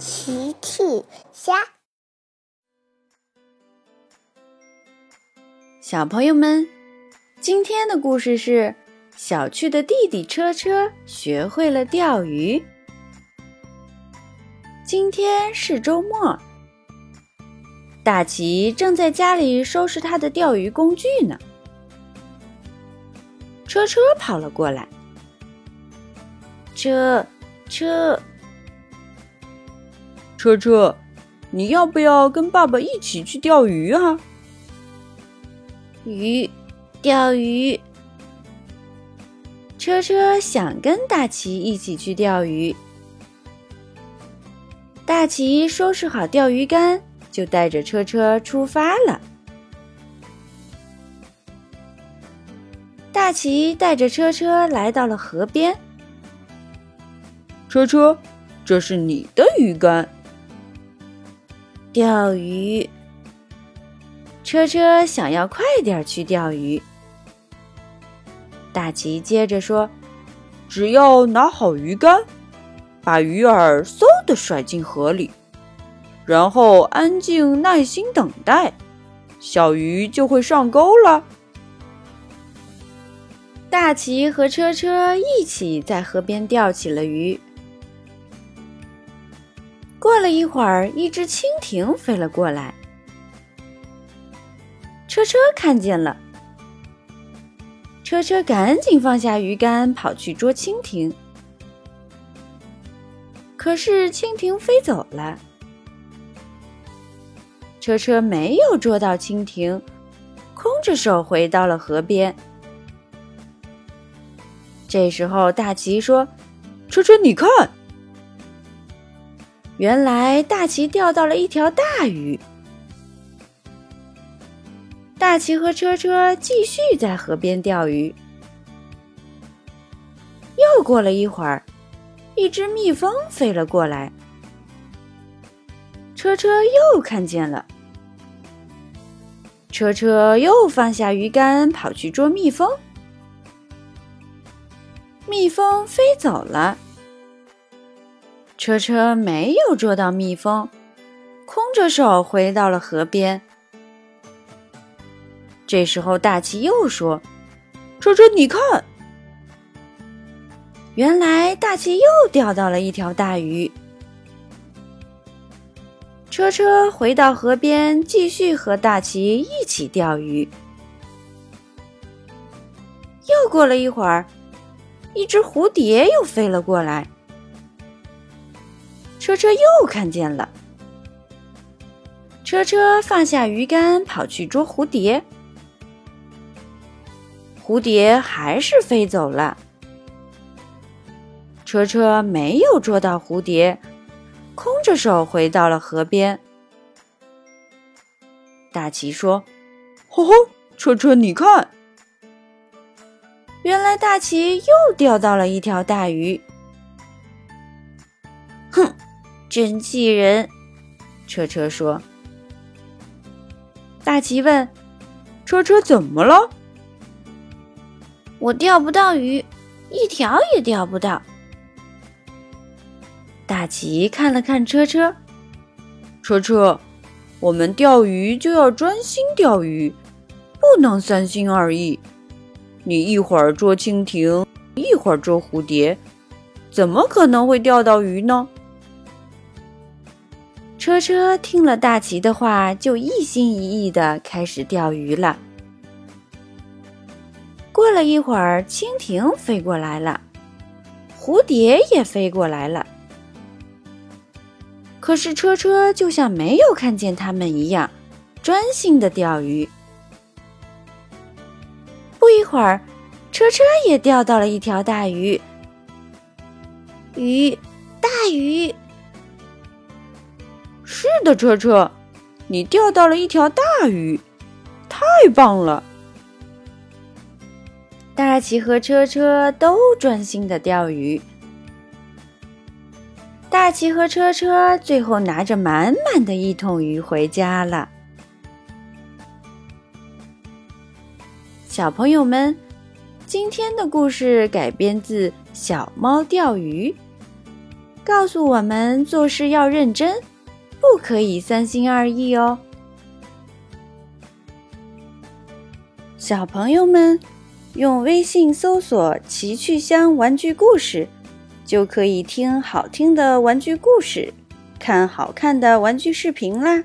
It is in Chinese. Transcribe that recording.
奇趣虾，小朋友们，今天的故事是小趣的弟弟车车学会了钓鱼。今天是周末，大奇正在家里收拾他的钓鱼工具呢。车车跑了过来，车车。车车，你要不要跟爸爸一起去钓鱼啊？鱼，钓鱼。车车想跟大奇一起去钓鱼。大奇收拾好钓鱼竿，就带着车车出发了。大奇带着车车来到了河边。车车，这是你的鱼竿。钓鱼，车车想要快点去钓鱼。大奇接着说：“只要拿好鱼竿，把鱼饵嗖的甩进河里，然后安静耐心等待，小鱼就会上钩了。”大奇和车车一起在河边钓起了鱼。过了一会儿，一只蜻蜓飞了过来。车车看见了，车车赶紧放下鱼竿，跑去捉蜻蜓。可是蜻蜓飞走了，车车没有捉到蜻蜓，空着手回到了河边。这时候，大奇说：“车车，你看。”原来大奇钓到了一条大鱼。大奇和车车继续在河边钓鱼。又过了一会儿，一只蜜蜂飞了过来。车车又看见了。车车又放下鱼竿，跑去捉蜜蜂。蜜蜂飞走了。车车没有捉到蜜蜂，空着手回到了河边。这时候，大奇又说：“车车，你看，原来大奇又钓到了一条大鱼。”车车回到河边，继续和大奇一起钓鱼。又过了一会儿，一只蝴蝶又飞了过来。车车又看见了，车车放下鱼竿，跑去捉蝴蝶。蝴蝶还是飞走了，车车没有捉到蝴蝶，空着手回到了河边。大奇说：“吼吼，车车，你看，原来大奇又钓到了一条大鱼。”真气人，车车说。大奇问：“车车怎么了？”我钓不到鱼，一条也钓不到。大奇看了看车车，车车，我们钓鱼就要专心钓鱼，不能三心二意。你一会儿捉蜻蜓，一会儿捉蝴蝶，怎么可能会钓到鱼呢？车车听了大奇的话，就一心一意的开始钓鱼了。过了一会儿，蜻蜓飞过来了，蝴蝶也飞过来了。可是车车就像没有看见它们一样，专心的钓鱼。不一会儿，车车也钓到了一条大鱼。鱼，大鱼。的，车车，你钓到了一条大鱼，太棒了！大奇和车车都专心的钓鱼。大奇和车车最后拿着满满的一桶鱼回家了。小朋友们，今天的故事改编自《小猫钓鱼》。告诉我们做事要认真，不可以三心二意哦。小朋友们，用微信搜索“奇趣箱玩具故事”，就可以听好听的玩具故事，看好看的玩具视频啦。